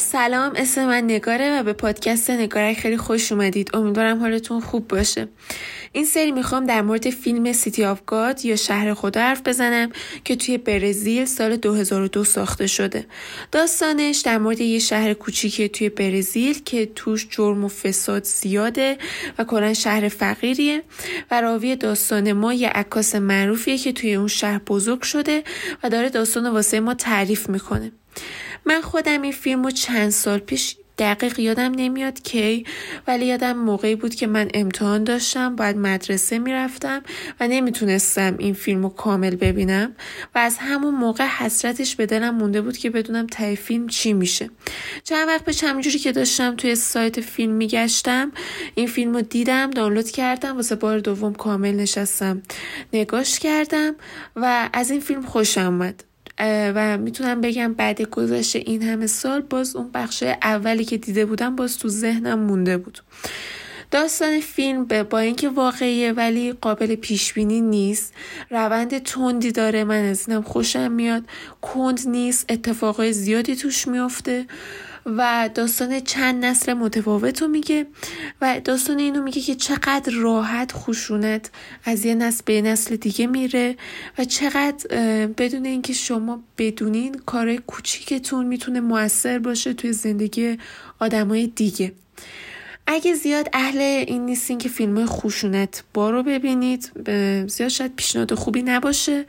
سلام اسم من نگاره و به پادکست نگارک خیلی خوش اومدید. امیدوارم حالتون خوب باشه. این سری می‌خوام در مورد فیلم City of God یا شهر خدا حرف بزنم که توی برزیل سال 2002 ساخته شده. داستانش در مورد یه شهر کوچیکی توی برزیل که توش جرم و فساد زیاده و کلا شهر فقیریه و راوی داستان ما یه عکاس معروفیه که توی اون شهر بزرگ شده و داره داستان واسه ما تعریف می‌کنه. من خودم این فیلم رو چند سال پیش دقیق یادم نمیاد کی ولی یادم موقعی بود که من امتحان داشتم باید مدرسه می‌رفتم و نمی‌تونستم این فیلم رو کامل ببینم و از همون موقع حسرتش به دلم مونده بود که بدونم تای فیلم چی میشه. چند وقت به همینجوری که داشتم توی سایت فیلم میگشتم این فیلم رو دیدم دانلود کردم واسه بار دوم کامل نشستم. نگاش کردم و از این فیلم خوشم اومد. و می‌تونم بگم بعد گذشت این همه سال باز اون بخش اولی که دیده بودم باز تو ذهنم مونده بود. داستان فیلم با اینکه واقعیه ولی قابل پیش بینی نیست. روند تندی داره من از اینم خوشم میاد. کند نیست اتفاقای زیادی توش میفته. و داستان چند نسل متفاوت رو میگه و داستان اینو میگه که چقدر راحت خشونت از یه نسل به نسل دیگه میره و چقدر بدون اینکه شما بدونین کارهای کوچیکتون می‌تونه موثر باشه توی زندگی آدمای دیگه. اگه زیاد اهل این نیستین که فیلم با رو ببینید زیاد شاید پیشنهاد خوبی نباشه.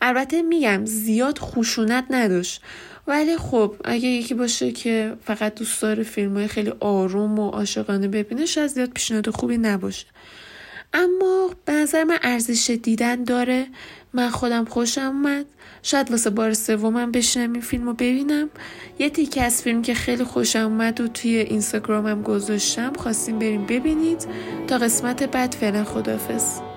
البته میگم زیاد خوشونت نداشت. ولی خب اگه یکی باشه که فقط دوست داره فیلم های خیلی آروم و عاشقانه ببینه شاید زیاد پیشنهاد خوبی نباشه. اما به نظر من ارزش دیدن داره. من خودم خوشم اومد. شاید واسه بار سومم بشنم این فیلم رو ببینم. یه تیکه از فیلم که خیلی خوشم اومد و توی اینستاگرامم گذاشتم خواستیم بریم ببینید. تا قسمت بعد فعلا خدافز